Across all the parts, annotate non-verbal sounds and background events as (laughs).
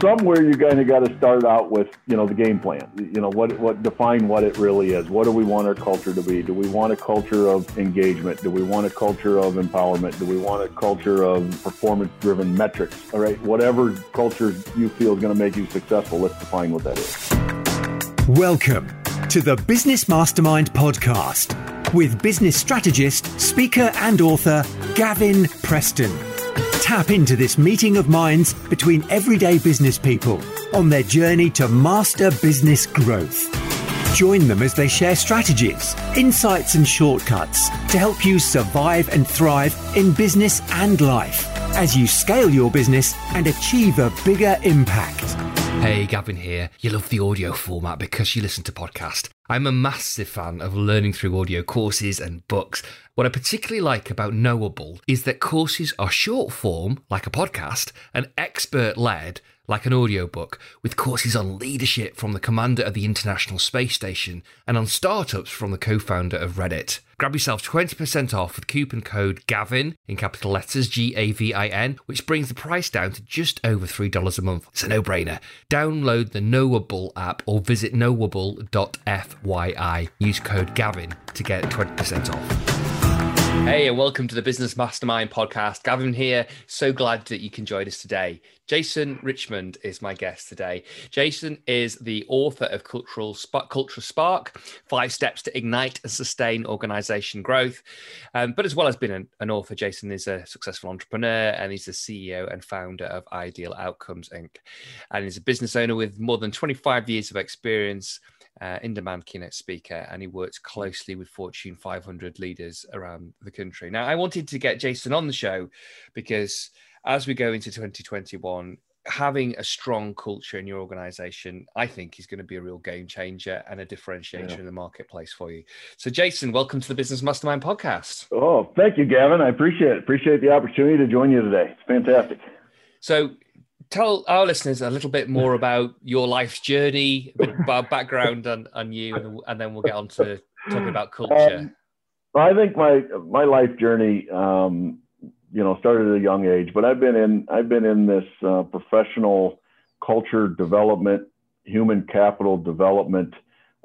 somewhere you kind of got to start out with you know the game plan. You know what what define what it really is. What do we want our culture to be? Do we want a culture of engagement? Do we want a culture of empowerment? Do we want a culture of performance driven metrics? All right whatever culture you feel is going to make you successful let's define what that is. Welcome to the business mastermind podcast with business strategist speaker and author gavin preston Tap into this meeting of minds between everyday business people on their journey to master business growth. Join them as they share strategies, insights, and shortcuts to help you survive and thrive in business and life as you scale your business and achieve a bigger impact. Hey, Gavin here. You love the audio format because you listen to podcast. I'm a massive fan of learning through audio courses and books. What I particularly like about Knowable is that courses are short form, like a podcast, and expert led, like an audiobook, with courses on leadership from the commander of the International Space Station and on startups from the co founder of Reddit. Grab yourself 20% off with coupon code GAVIN in capital letters G A V I N, which brings the price down to just over $3 a month. It's a no brainer. Download the Knowable app or visit knowable.fyi. Use code GAVIN to get 20% off. Hey, and welcome to the Business Mastermind podcast. Gavin here. So glad that you can join us today. Jason Richmond is my guest today. Jason is the author of Cultural Spark, Culture Spark Five Steps to Ignite and Sustain Organization Growth. Um, but as well as being an, an, author, Jason is a successful entrepreneur and he's the CEO and founder of Ideal Outcomes Inc. And he's a business owner with more than 25 years of experience uh, in demand keynote speaker, and he works closely with Fortune 500 leaders around the country. Now, I wanted to get Jason on the show because as we go into 2021, having a strong culture in your organization, I think, is going to be a real game changer and a differentiator yeah. in the marketplace for you. So, Jason, welcome to the Business Mastermind podcast. Oh, thank you, Gavin. I appreciate it. Appreciate the opportunity to join you today. It's fantastic. So, tell our listeners a little bit more (laughs) about your life's journey, a bit about background on, on you, and, then we'll get on to talking about culture. Um, I think my my life journey, um, you know, started at a young age, but I've been in I've been in this uh, professional culture development, human capital development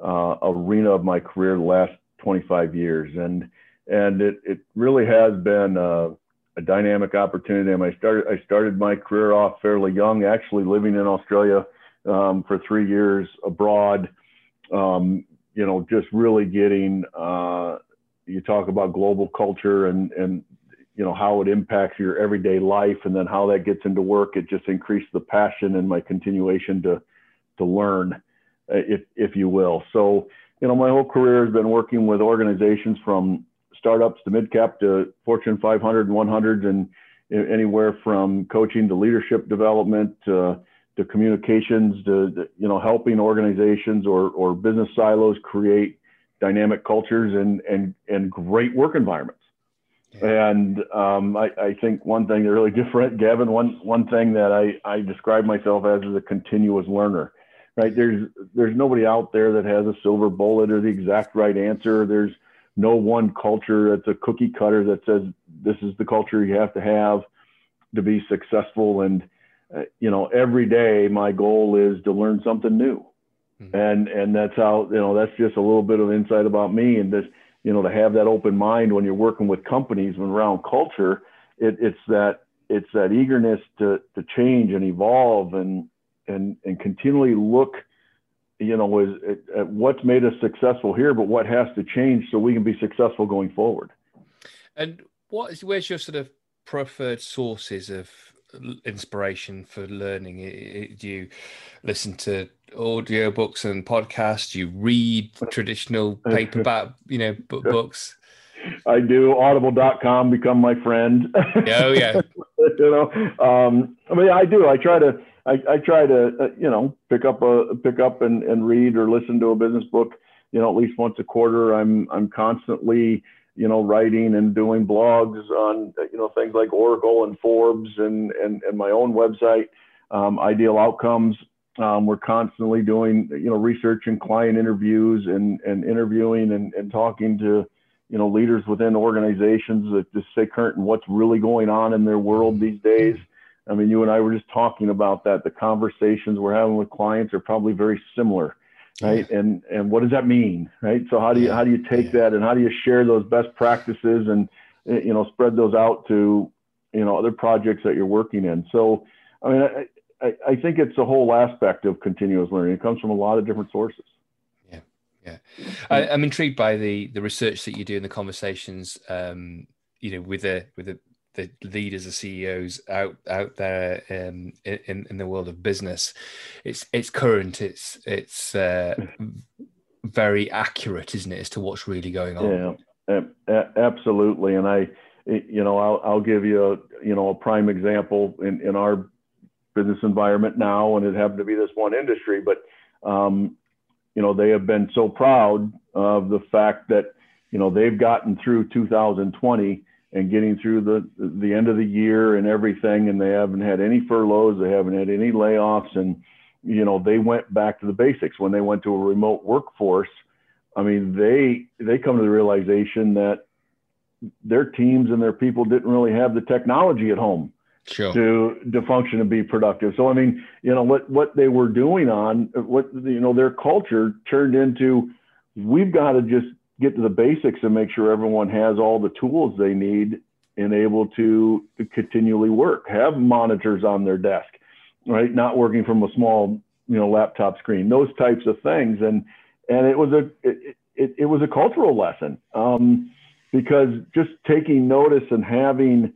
uh, arena of my career the last 25 years, and and it it really has been. Uh, a dynamic opportunity. And I started I started my career off fairly young, actually living in Australia um, for three years abroad. Um, you know, just really getting uh, you talk about global culture and and you know how it impacts your everyday life, and then how that gets into work. It just increased the passion and my continuation to to learn, uh, if if you will. So you know, my whole career has been working with organizations from startups to mid cap to Fortune 500 and 100, and anywhere from coaching to leadership development uh, to communications to you know helping organizations or or business silos create dynamic cultures and and and great work environments. Yeah. And um, I, I, think one thing that really different, Gavin, one one thing that I, I describe myself as is a continuous learner. Right? There's there's nobody out there that has a silver bullet or the exact right answer. There's no one culture that's a cookie cutter that says this is the culture you have to have to be successful and uh, you know every day my goal is to learn something new mm-hmm. and and that's how you know that's just a little bit of insight about me and this you know to have that open mind when you're working with companies when around culture it, it's that it's that eagerness to to change and evolve and and and continually look you know, is what's made us successful here, but what has to change so we can be successful going forward. And what is where's your sort of preferred sources of inspiration for learning? Do you listen to audiobooks and podcasts? Do you read traditional (laughs) paperback, you know, (laughs) books? I do. Audible.com become my friend. Oh yeah. (laughs) you know, um, I mean, I do. I try to I, I try to uh, you know pick up a pick up and, and read or listen to a business book you know at least once a quarter. I'm i'm constantly you know writing and doing blogs on you know things like oracle and forbes and and, and my own website um, ideal outcomes. Um, we're constantly doing you know research and client interviews and and interviewing and, and talking to you know leaders within organizations that just stay current and what's really going on in their world these days I mean, you and I were just talking about that. The conversations we're having with clients are probably very similar, right? Yeah. And and what does that mean, right? So how do you how do you take yeah. that and how do you share those best practices and eh, you know spread those out to you know other projects that you're working in? So I mean, I, I, I think it's a whole aspect of continuous learning. It comes from a lot of different sources. Yeah, yeah. I, am intrigued by the the research that you do in the conversations. Um, you know, with the with the the leaders, the CEOs out out there um, in in the world of business. It's it's current. It's it's uh, very accurate, isn't it, as to what's really going on? Yeah, absolutely. And I, you know, I'll I'll give you a you know a prime example in in our business environment now, and it happened to be this one industry, but um, you know they have been so proud of the fact that you know they've gotten through 2020 and getting through the the end of the year and everything and they haven't had any furloughs they haven't had any layoffs and you know they went back to the basics when they went to a remote workforce i mean they they come to the realization that their teams and their people didn't really have the technology at home sure. to to function and be productive so i mean you know what what they were doing on what you know their culture turned into we've got to just get to the basics and make sure everyone has all the tools they need and able to, continually work. Have monitors on their desk, right? Not working from a small, you know, laptop screen. Those types of things, and and it was a it, it, it was a cultural lesson um, because just taking notice and having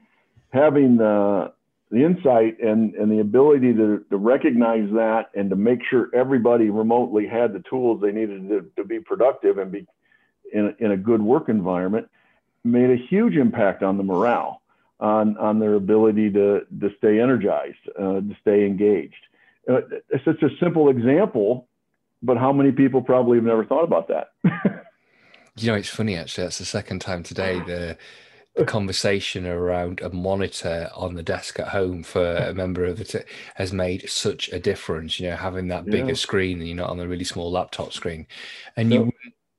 having the the insight and, and the ability to, to recognize that and to make sure everybody remotely had the tools they needed to, to be productive and be in, in a good work environment made a huge impact on the morale, on, on their ability to, to stay energized, uh, to stay engaged. Uh, it's such a simple example, but how many people probably have never thought about that? (laughs) you know, it's funny actually. That's the second time today the the conversation around a monitor on the desk at home for a member of the t- has made such a difference. You know, having that bigger yeah. screen and you're not on a really small laptop screen, and you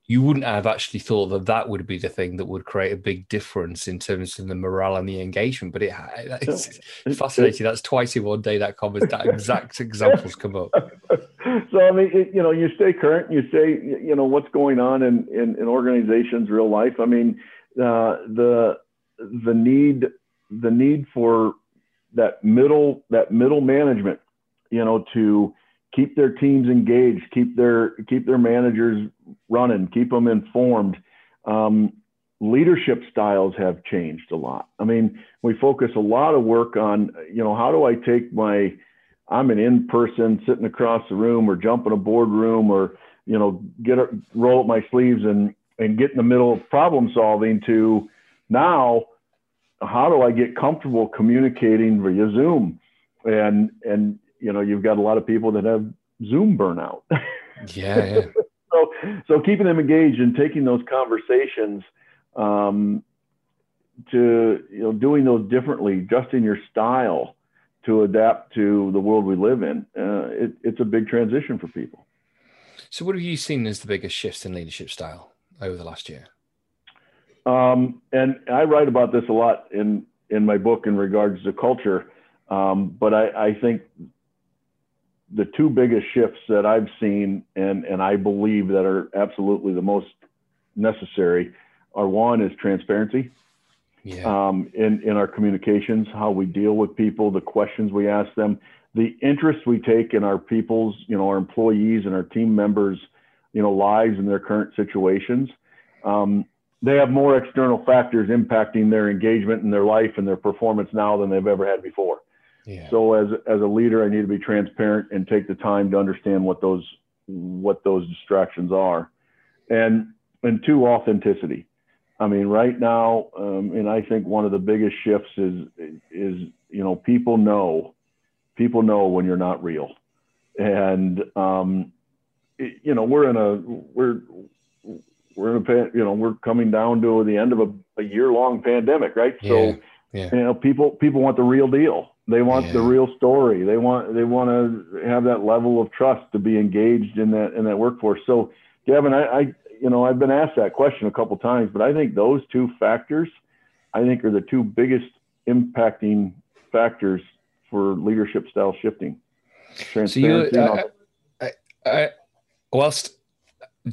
you wouldn't have actually thought that that would be the thing that would create a big difference in terms of the morale and the engagement. But it, (laughs) it's, fascinating. That's twice in one day that comment, that exact (laughs) examples come up. So I mean, it, you know, you stay current. You say, you know, what's going on in in, in organizations, real life. I mean, uh, the the need the need for that middle that middle management, you know, to keep their teams engaged, keep their keep their managers running, keep them informed. Um, leadership styles have changed a lot. I mean, we focus a lot of work on, you know, how do I take my I'm an in-person sitting across the room or jump in a boardroom or, you know, get a, roll up my sleeves and and get in the middle of problem solving to now how do I get comfortable communicating via Zoom? And and you know, you've got a lot of people that have Zoom burnout. (laughs) Yeah. yeah. so, so keeping them engaged and taking those conversations um, to, you know, doing those differently, adjusting your style to adapt to the world we live in, uh, it, it's a big transition for people. So, what have you seen as the biggest shifts in leadership style over the last year? Um, and I write about this a lot in in my book in regards to culture. Um, but I, I, think the two biggest shifts that I've seen and, and I believe that are absolutely the most necessary are one is transparency yeah. um, in, in our communications, how we deal with people, the questions we ask them, the interest we take in our people's, you know, our employees and our team members, you know, lives and their current situations. Um, they have more external factors impacting their engagement and their life and their performance now than they've ever had before. Yeah. So as as a leader, I need to be transparent and take the time to understand what those what those distractions are, and and two, authenticity. I mean, right now, um, and I think one of the biggest shifts is is you know people know people know when you're not real, and um, it, you know we're in a we're we're in a you know we're coming down to the end of a, a year long pandemic, right? Yeah. So yeah. you know people people want the real deal they want yeah. the real story. They want they want to have that level of trust to be engaged in that in that workforce. So, Gavin, I, I you know I've been asked that question a couple times, but I think those two factors, I think, are the two biggest impacting factors for leadership style shifting. So you, uh, I, I, whilst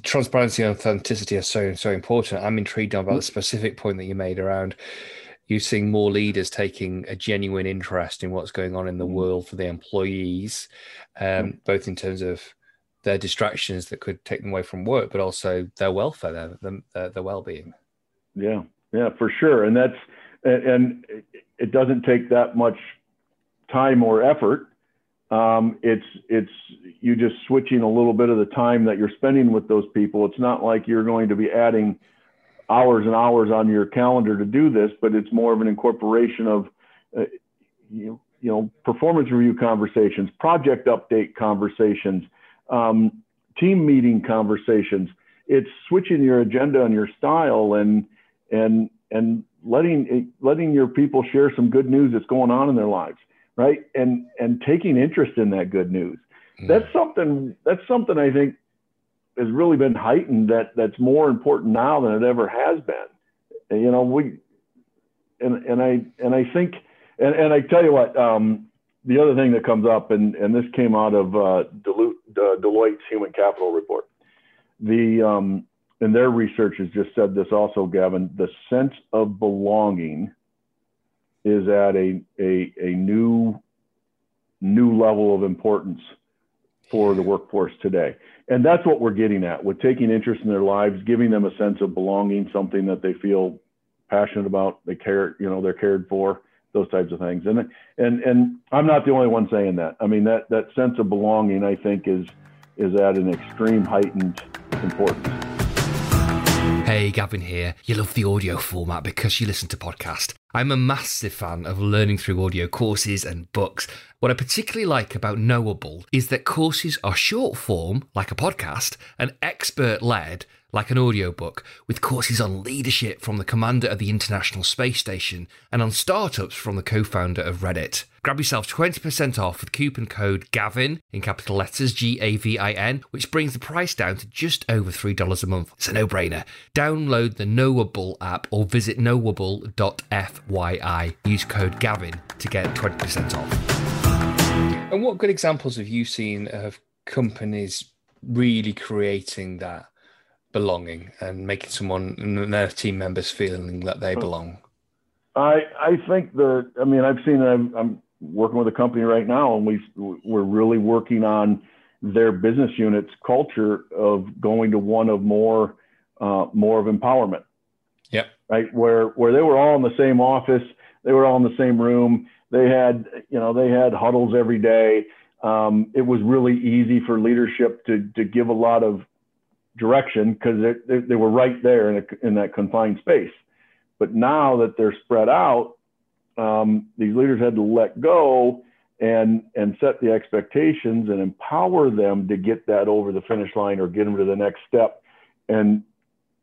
transparency and authenticity are so so important, I'm intrigued about the specific point that you made around you seeing more leaders taking a genuine interest in what's going on in the mm. world for the employees, um, both in terms of their distractions that could take them away from work, but also their welfare, their, their, their well-being. Yeah, yeah, for sure. And that's, and it doesn't take that much time or effort. Um, it's, it's you just switching a little bit of the time that you're spending with those people. It's not like you're going to be adding hours and hours on your calendar to do this, but it's more of an incorporation of, uh, you, you know, performance review conversations, project update conversations, um, team meeting conversations. It's switching your agenda and your style and and and letting letting your people share some good news that's going on in their lives, right? And and taking interest in that good news. Mm. That's something that's something I think has really been heightened that that's more important now than it ever has been. You know, we and and I and I think and, and I tell you what, um, the other thing that comes up, and, and this came out of uh, Deloitte, Deloitte's Human Capital Report. The um, and their research has just said this also, Gavin. The sense of belonging is at a a, a new new level of importance for the workforce today. And that's what we're getting at with taking interest in their lives, giving them a sense of belonging, something that they feel passionate about, they care, you know, they're cared for those types of things. And and and I'm not the only one saying that. I mean that that sense of belonging I think is is at an extreme heightened importance. Hey, Gavin here. You love the audio format because you listen to podcast. I'm a massive fan of learning through audio courses and books. What I particularly like about Knowable is that courses are short form, like a podcast, and expert led, like an audiobook, with courses on leadership from the commander of the International Space Station and on startups from the co founder of Reddit. Grab yourself 20% off with coupon code GAVIN in capital letters G A V I N, which brings the price down to just over $3 a month. It's a no brainer. Download the Knowable app or visit knowable.fyi. Use code GAVIN to get 20% off. And what good examples have you seen of companies really creating that belonging and making someone and their team members feeling that they belong? I I think the I mean I've seen I'm, I'm working with a company right now and we we're really working on their business units culture of going to one of more uh, more of empowerment. Yep. Right where where they were all in the same office, they were all in the same room. They had you know they had huddles every day. Um, it was really easy for leadership to to give a lot of direction because they, they, were right there in, a, in that confined space. But now that they're spread out, um, these leaders had to let go and and set the expectations and empower them to get that over the finish line or get them to the next step, and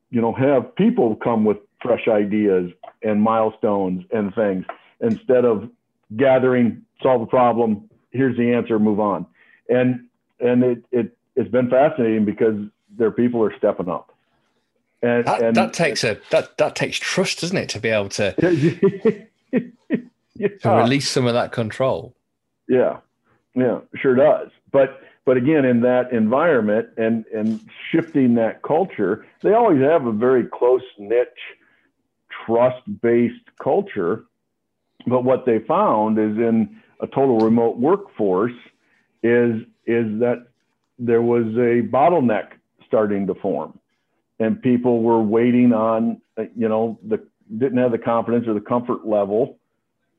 you know have people come with fresh ideas and milestones and things instead of gathering, solve a problem, here's the answer, move on, and and it it it's been fascinating because their people are stepping up. And that, and, that takes a that that takes trust, doesn't it, to be able to (laughs) yeah. to release some of that control. Yeah, yeah, sure does. But but again, in that environment and and shifting that culture, they always have a very close niche, trust based culture. But what they found is in a total remote workforce is is that there was a bottleneck starting to form and people were waiting on you know the didn't have the confidence or the comfort level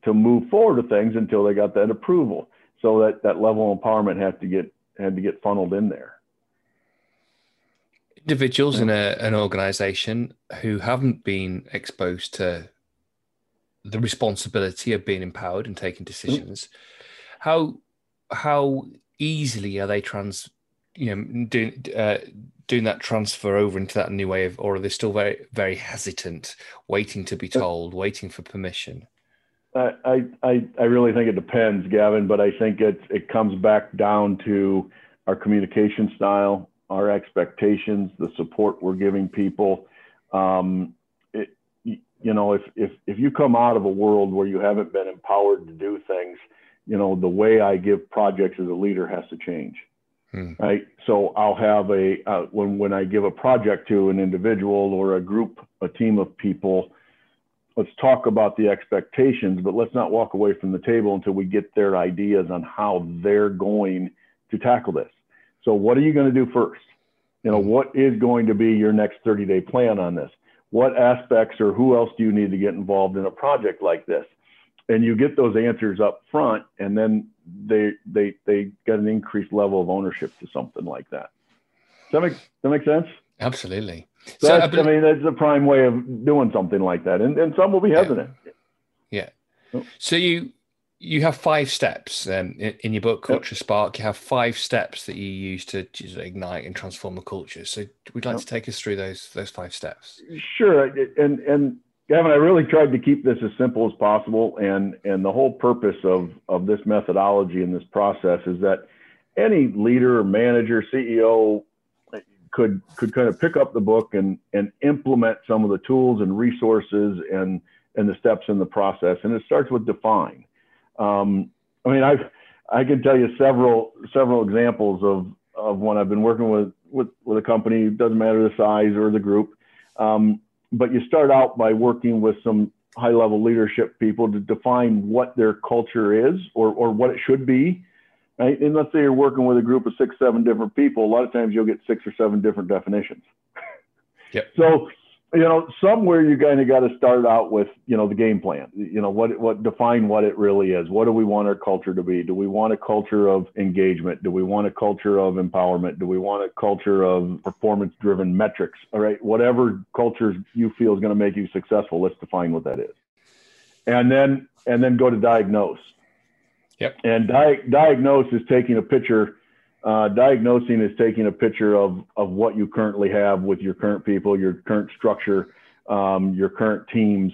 to move forward with things until they got that approval. So that that level of empowerment had to get had to get funneled in there. Individuals in a, an organization who haven't been exposed to the responsibility of being empowered and taking decisions, how how easily are they trans you know doing uh, doing that transfer over into that new way of or are they still very very hesitant waiting to be told waiting for permission I, I, I really think it depends, Gavin, but I think it, it comes back down to our communication style, our expectations, the support we're giving people. Um, it, you know, if, if, if you come out of a world where you haven't been empowered to do things, you know, the way I give projects as a leader has to change. Hmm. Right. So I'll have a, uh, when, when I give a project to an individual or a group, a team of people, let's talk about the expectations, but let's not walk away from the table until we get their ideas on how they're going to tackle this. So what are you going to do first? You know, what is going to be your next 30 day plan on this? What aspects or who else do you need to get involved in a project like this? And you get those answers up front, and then they they they get an increased level of ownership to something like that. Does that make that make sense? Absolutely. So, so I, believe, I mean, that's the prime way of doing something like that, and and some will be hesitant. Yeah. yeah. So you you have five steps um, in, in, your book culture yep. spark you have five steps that you use to, to ignite and transform a culture so we'd like yep. to take us through those those five steps sure and and gavin i really tried to keep this as simple as possible and and the whole purpose of of this methodology and this process is that any leader manager ceo could could kind of pick up the book and and implement some of the tools and resources and and the steps in the process and it starts with define um, I mean, I I can tell you several several examples of of when I've been working with with with a company. Doesn't matter the size or the group, um, but you start out by working with some high level leadership people to define what their culture is or or what it should be. Right? And let's say you're working with a group of six, seven different people. A lot of times you'll get six or seven different definitions. Yep. So you know, somewhere you kind of got to start out with, you know, the game plan. You know, what what define what it really is. What do we want our culture to be? Do we want a culture of engagement? Do we want a culture of empowerment? Do we want a culture of performance-driven metrics? All right, whatever culture you feel is going to make you successful, let's define what that is, and then and then go to diagnose. Yep. And di- diagnose is taking a picture uh, diagnosing is taking a picture of, of what you currently have with your current people, your current structure, um, your current teams.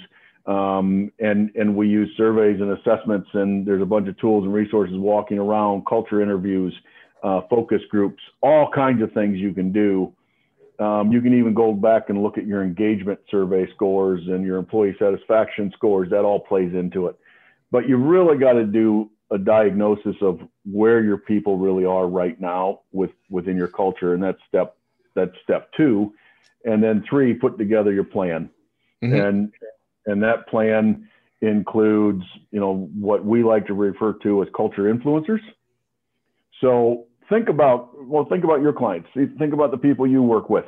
Um, and, and we use surveys and assessments, and there's a bunch of tools and resources walking around, culture interviews, uh, focus groups, all kinds of things you can do. Um, you can even go back and look at your engagement survey scores and your employee satisfaction scores. That all plays into it. But you really got to do a diagnosis of where your people really are right now with within your culture and that's step that's step two. And then three put together your plan. Mm-hmm. and and that plan includes you know what we like to refer to as culture influencers. So think about well think about your clients. Think about the people you work with.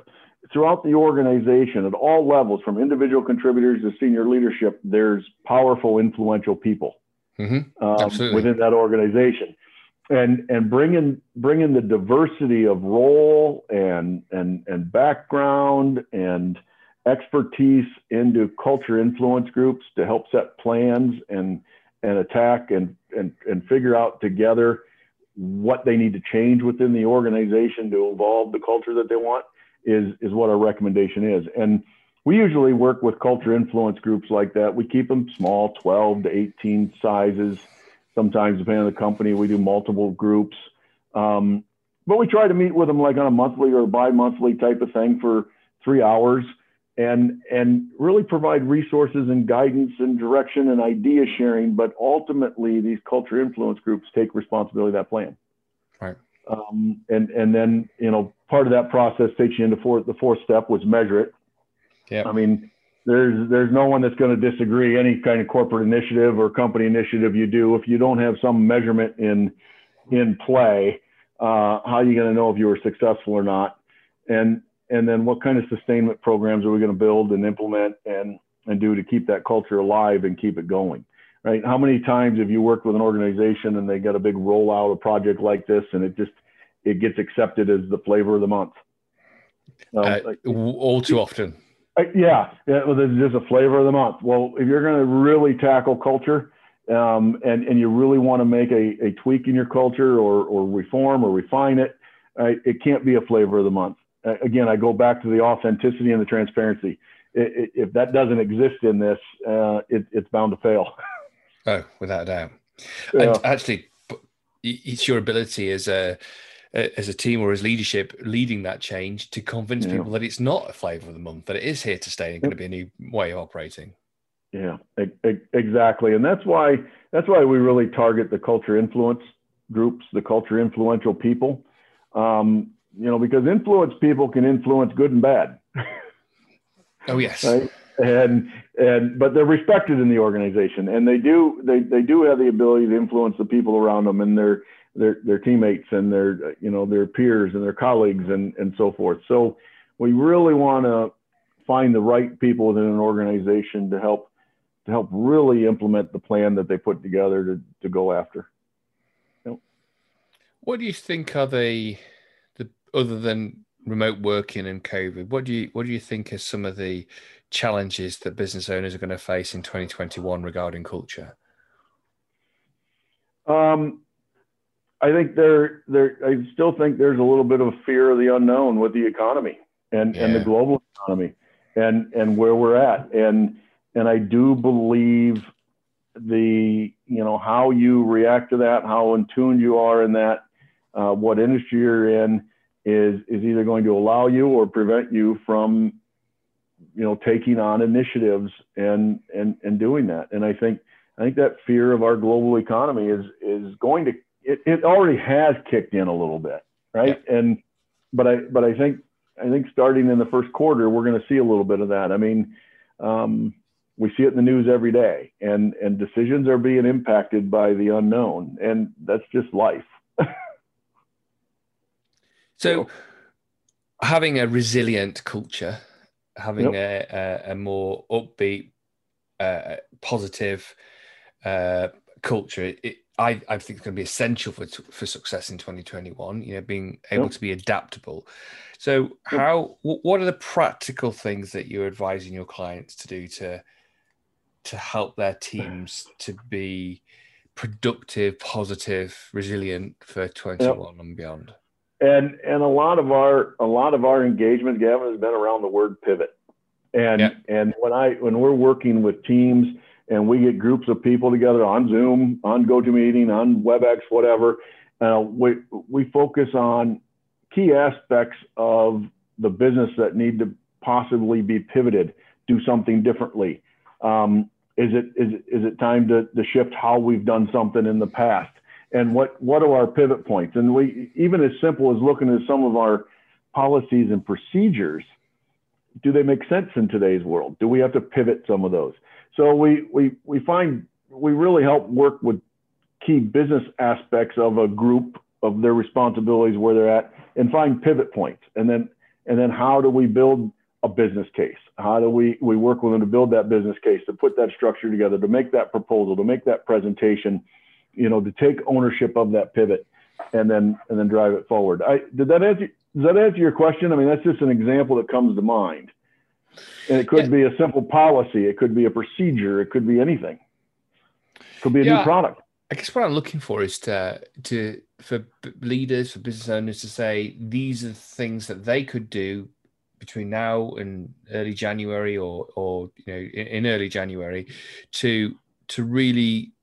Throughout the organization at all levels from individual contributors to senior leadership there's powerful influential people mm-hmm. um, within that organization. And and bringing bringing the diversity of role and and and background and expertise into culture influence groups to help set plans and and attack and and and figure out together what they need to change within the organization to evolve the culture that they want is is what our recommendation is. And we usually work with culture influence groups like that. We keep them small, 12 to 18 sizes. Sometimes, depending on the company, we do multiple groups. Um, but we try to meet with them like on a monthly or bi-monthly type of thing for three hours and and really provide resources and guidance and direction and idea sharing. But ultimately, these culture influence groups take responsibility of that plan. Right. Um, and and then you know part of that process takes you into four, the fourth step was measure it yeah. I mean, there's there's no one that's going to disagree any kind of corporate initiative or company initiative you do if you don't have some measurement in in play. Uh, how are you going to know if you were successful or not? And and then what kind of sustainment programs are we going to build and implement and and do to keep that culture alive and keep it going? Right? How many times have you worked with an organization and they got a big rollout, a project like this, and it just it gets accepted as the flavor of the month? uh, like, all too often. Uh, yeah, yeah well, there's just a flavor of the month. Well, if you're going to really tackle culture um, and, and you really want to make a, a tweak in your culture or, or reform or refine it, uh, it can't be a flavor of the month. Uh, again, I go back to the authenticity and the transparency. It, it, if that doesn't exist in this, uh, it, it's bound to fail. (laughs) oh, without a doubt. Yeah. And actually, it's your ability as a as a team or as leadership leading that change to convince yeah. people that it's not a flavor of the month, that it is here to stay and going to be a new way of operating. Yeah, exactly. And that's why that's why we really target the culture influence groups, the culture influential people. Um, you know, because influence people can influence good and bad. oh yes. Right? And and but they're respected in the organization, and they do they they do have the ability to influence the people around them and their their their teammates and their you know their peers and their colleagues and and so forth. So we really want to find the right people within an organization to help to help really implement the plan that they put together to, to go after. What do you think are the the other than remote working and COVID? What do you what do you think are some of the challenges that business owners are going to face in 2021 regarding culture? Um, I think there there I still think there's a little bit of fear of the unknown with the economy and yeah. and the global economy and and where we're at and and I do believe the you know how you react to that, how in tune you are in that, uh, what industry you're in is is either going to allow you or prevent you from you know taking on initiatives and and and doing that. And I think I think that fear of our global economy is is going to it, it already has kicked in a little bit, right? Yeah. And but I but I think I think starting in the first quarter we're going to see a little bit of that. I mean. Um, we see it in the news every day and and decisions are being impacted by the unknown and that's just life (laughs) so having a resilient culture having yep. a, a, a, more upbeat uh, positive uh, culture it, I, I think it's going to be essential for for success in 2021 you know being able yep. to be adaptable so how what are the practical things that you're advising your clients to do to to help their teams to be productive, positive, resilient for 21 yep. and beyond. And and a lot of our a lot of our engagement, Gavin, has been around the word pivot. And and when I when we're working with teams and we get groups of people together on Zoom, on GoToMeeting, on WebEx, whatever, uh, we we focus on key aspects of the business that need to possibly be pivoted, do something differently. Um, is it is is it time to, to shift how we've done something in the past? And what what are our pivot points? And we even as simple as looking at some of our policies and procedures, do they make sense in today's world? Do we have to pivot some of those? So we we we find we really help work with key business aspects of a group of their responsibilities where they're at and find pivot points and then and then how do we build a business case? How do we, we work with them to build that business case, to put that structure together, to make that proposal, to make that presentation, you know, to take ownership of that pivot and then and then drive it forward. I did that answer does that answer your question? I mean, that's just an example that comes to mind. And it could yeah. be a simple policy, it could be a procedure, it could be anything. It could be a yeah. new product. I guess what I'm looking for is to to for leaders, for business owners to say these are the things that they could do between now and early January or or you know in, in early January to to really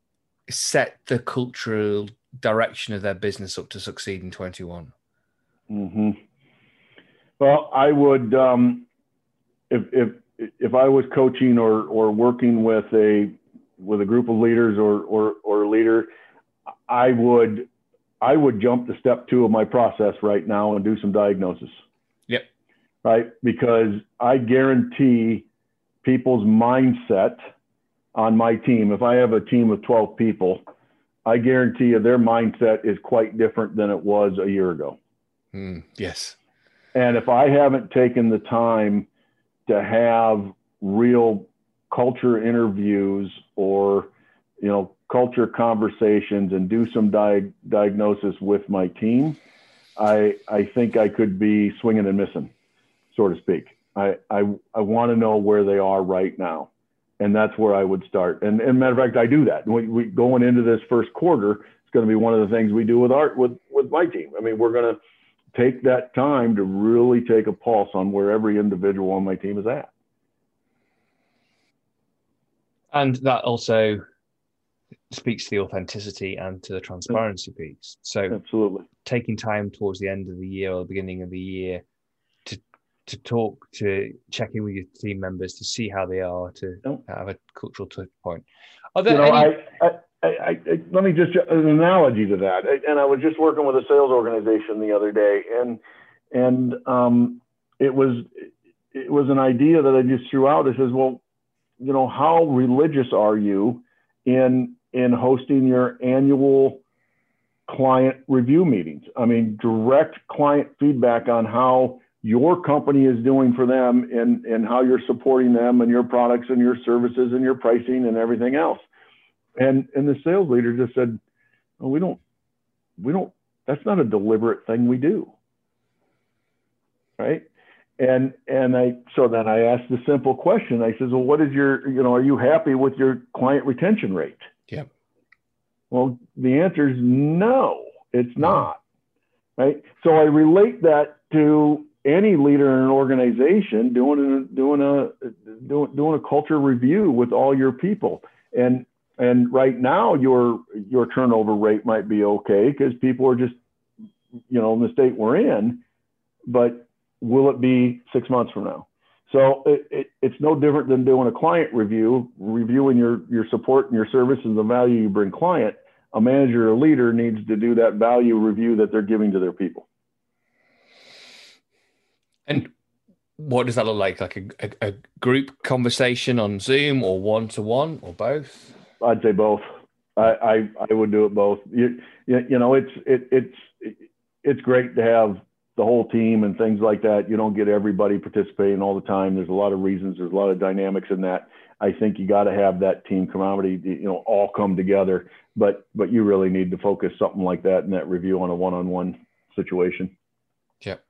set the cultural direction of their business up to succeed in 21? Mm-hmm. Well, I would, um, if, if, if I was coaching or, or working with a, with a group of leaders or, or, or a leader, I would, I would jump to step two of my process right now and do some diagnosis Yep. right? Because I guarantee people's mindset on my team, if I have a team of 12 people, I guarantee you their mindset is quite different than it was a year ago. Mm, yes. And if I haven't taken the time to have real culture interviews or, you know, culture conversations and do some di- diagnosis with my team, I, I think I could be swinging and missing so to speak. I, I, I want to know where they are right now. And that's where I would start. And, and matter of fact, I do that. We, we going into this first quarter, it's going to be one of the things we do with art with, with my team. I mean, we're going to take that time to really take a pulse on where every individual on my team is at. And that also speaks to the authenticity and to the transparency piece. So, absolutely taking time towards the end of the year or the beginning of the year to to talk to check in with your team members to see how they are to have a cultural touch point. Are there you know, any... I, I, I, I, let me just an analogy to that. And I was just working with a sales organization the other day, and and um, it was it was an idea that I just threw out. It says, well, you know, how religious are you in in hosting your annual client review meetings? I mean, direct client feedback on how your company is doing for them and, and how you're supporting them and your products and your services and your pricing and everything else. And and the sales leader just said, well, we don't we don't that's not a deliberate thing we do. Right. And and I so then I asked the simple question. I says, well, what is your, you know, are you happy with your client retention rate? Yeah. Well, the answer is no, it's not. Right. So I relate that to any leader in an organization doing a doing a doing, doing a culture review with all your people and and right now your your turnover rate might be okay because people are just you know in the state we're in but will it be six months from now so it, it, it's no different than doing a client review reviewing your your support and your service and the value you bring client a manager or leader needs to do that value review that they're giving to their people and what does that look like? Like a, a, a group conversation on Zoom or one to one or both? I'd say both. I, I, I would do it both. You, you, know, it's it, it's it's great to have the whole team and things like that. You don't get everybody participating all the time. There's a lot of reasons. There's a lot of dynamics in that. I think you got to have that team camaraderie. You know, all come together. But but you really need to focus something like that in that review on a one-on-one situation. Yep.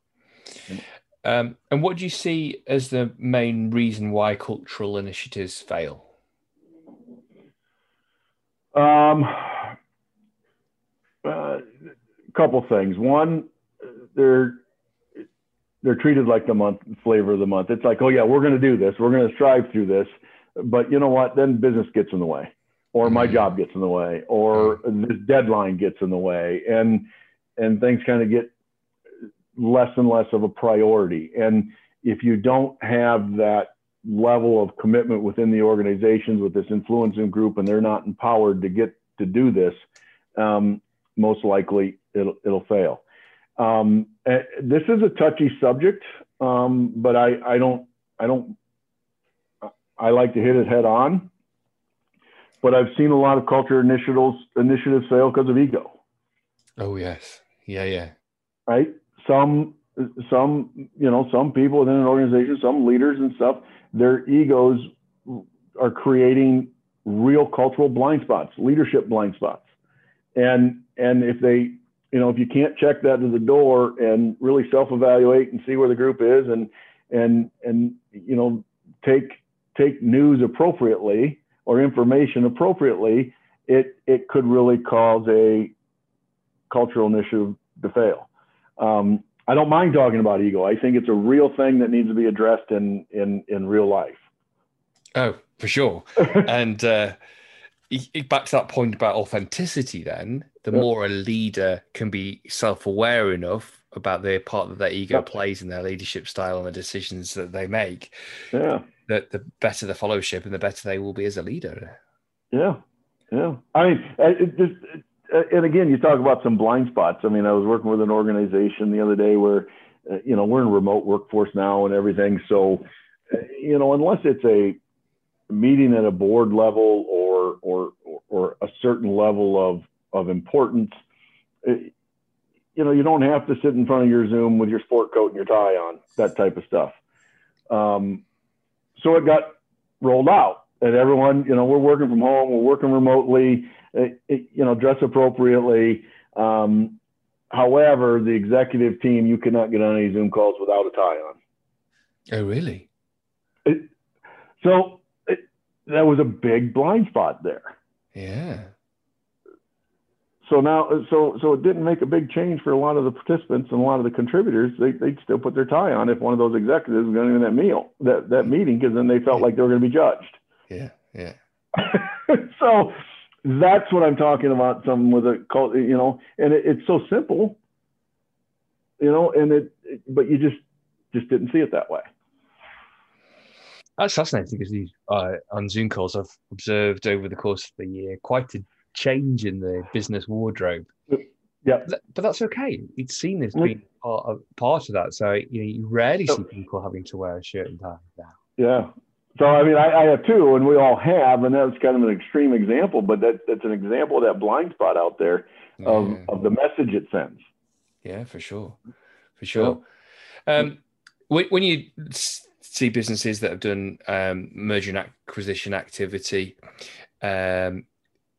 Um, and what do you see as the main reason why cultural initiatives fail? Um, a uh, couple things. One, they're they're treated like the month flavor of the month. It's like, oh yeah, we're going to do this. We're going to strive through this. But you know what? Then business gets in the way, or my mm-hmm. job gets in the way, or this deadline gets in the way, and and things kind of get less and less of a priority. And if you don't have that level of commitment within the organizations with this influencing group and they're not empowered to get to do this, um, most likely it'll, it'll fail. Um, eh, this is a touchy subject, um, but I, I don't, I don't, I like to hit it head on. But I've seen a lot of culture initiatives initiatives fail because of ego. Oh yes, yeah, yeah. Right some some you know some people within an organization some leaders and stuff their egos are creating real cultural blind spots leadership blind spots. And and if they you know if you can't check that to the door and really self-evaluate and see where the group is and and and you know take take news appropriately or information appropriately it it could really cause a cultural initiative to fail. Um, I don't mind talking about ego. I think it's a real thing that needs to be addressed in in in real life. Oh, for sure. (laughs) and uh, back to that point about authenticity, then the yep. more a leader can be self-aware enough about the part that their ego yep. plays in their leadership style and the decisions that they make, yeah, that the better the fellowship and the better they will be as a leader. Yeah, yeah. I mean, it just uh, and again, you talk about some blind spots. I mean, I was working with an organization the other day where, uh, you know, we're in remote workforce now and everything. So, uh, you know, unless it's a meeting at a board level or or or a certain level of of importance, you know, you don't have to sit in front of your Zoom with your sport coat and your tie on, that type of stuff. Um, so it got rolled out, and everyone, you know, we're working from home, we're working remotely it, you know, dress appropriately. Um, however, the executive team, you cannot get on any Zoom calls without a tie on. Oh, really? It, so it, that was a big blind spot there. Yeah. So now, so so it didn't make a big change for a lot of the participants and a lot of the contributors. They they'd still put their tie on if one of those executives was going to that meal that that meeting because then they felt like they were going to be judged. Yeah, yeah. (laughs) so that's what I'm talking about. Some with a cult, you know, and it, it's so simple, you know, and it, it, but you just just didn't see it that way. That's fascinating because these uh, on Zoom calls I've observed over the course of the year quite a change in the business wardrobe. Yeah, but that's okay. It's seen as being part of, part of that. So you know, you rarely see people having to wear a shirt and tie now. Yeah. So I mean, I, I, have two, and we all have, and that's kind of an extreme example, but that, that's an example of that blind spot out there of, yeah. of the message it sends. Yeah, for sure, for sure. Um, when you see businesses that have done um, merger and acquisition activity, um,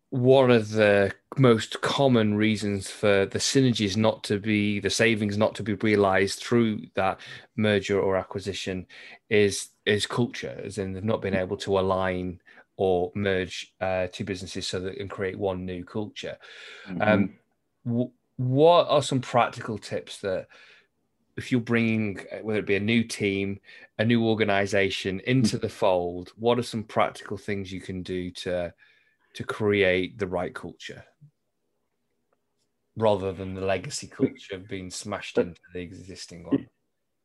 one of the most common reasons for the synergies not to be the savings not to be realized through that merger or acquisition is is culture as in they've not been able to align or merge uh, two businesses so that can create one new culture mm-hmm. um, w- what are some practical tips that if you're bringing whether it be a new team a new organization into mm. the fold what are some practical things you can do to to create the right culture rather than the legacy culture being smashed into the existing one.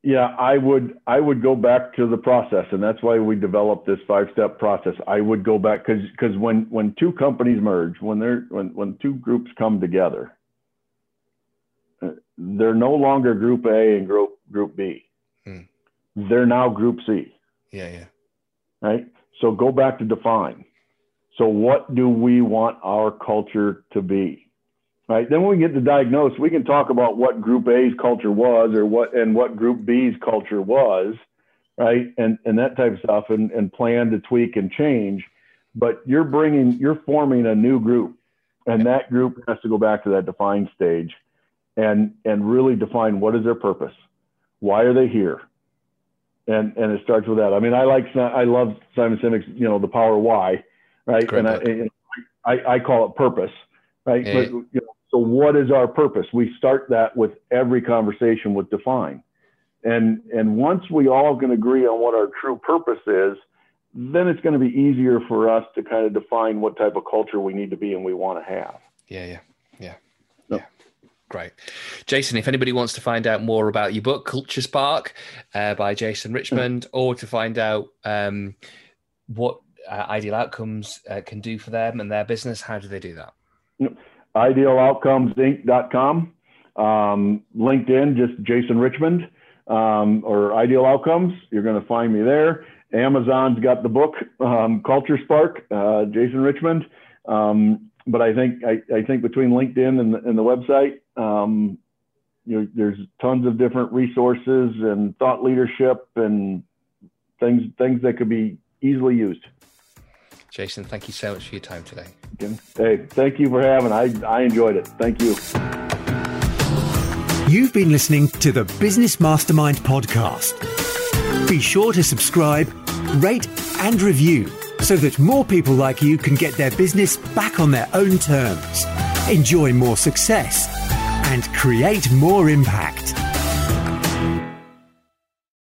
Yeah i would i would go back to the process and that's why we developed this five step process. I would go back because because when when two companies merge when they're when when two groups come together uh, they're no longer group a and group group b. Hmm. they're now group c. Yeah yeah. Right? So go back to define so, what do we want our culture to be? Right. Then when we get to diagnose, we can talk about what Group A's culture was, or what and what Group B's culture was, right, and and that type of stuff, and and plan to tweak and change. But you're bringing, you're forming a new group, and that group has to go back to that defined stage, and and really define what is their purpose, why are they here, and and it starts with that. I mean, I like I love Simon Sinek's, you know, the power why right? Great and I, I, I, call it purpose, right? But, you know, so what is our purpose? We start that with every conversation with define. And, and once we all can agree on what our true purpose is, then it's going to be easier for us to kind of define what type of culture we need to be and we want to have. Yeah, yeah, yeah. No. yeah. Great. Jason, if anybody wants to find out more about your book, Culture Spark uh, by Jason Richmond, or to find out um, what uh, Ideal Outcomes uh, can do for them and their business, how do they do that? IdealOutcomesInc.com. Um, LinkedIn, just Jason Richmond um, or Ideal Outcomes. You're going to find me there. Amazon's got the book um, Culture Spark, uh, Jason Richmond. Um, but I think I, I, think between LinkedIn and the, and the website, um, you know, there's tons of different resources and thought leadership and things things that could be easily used. Jason, thank you so much for your time today. Hey, thank you for having. I I enjoyed it. Thank you. You've been listening to the Business Mastermind podcast. Be sure to subscribe, rate, and review so that more people like you can get their business back on their own terms, enjoy more success, and create more impact.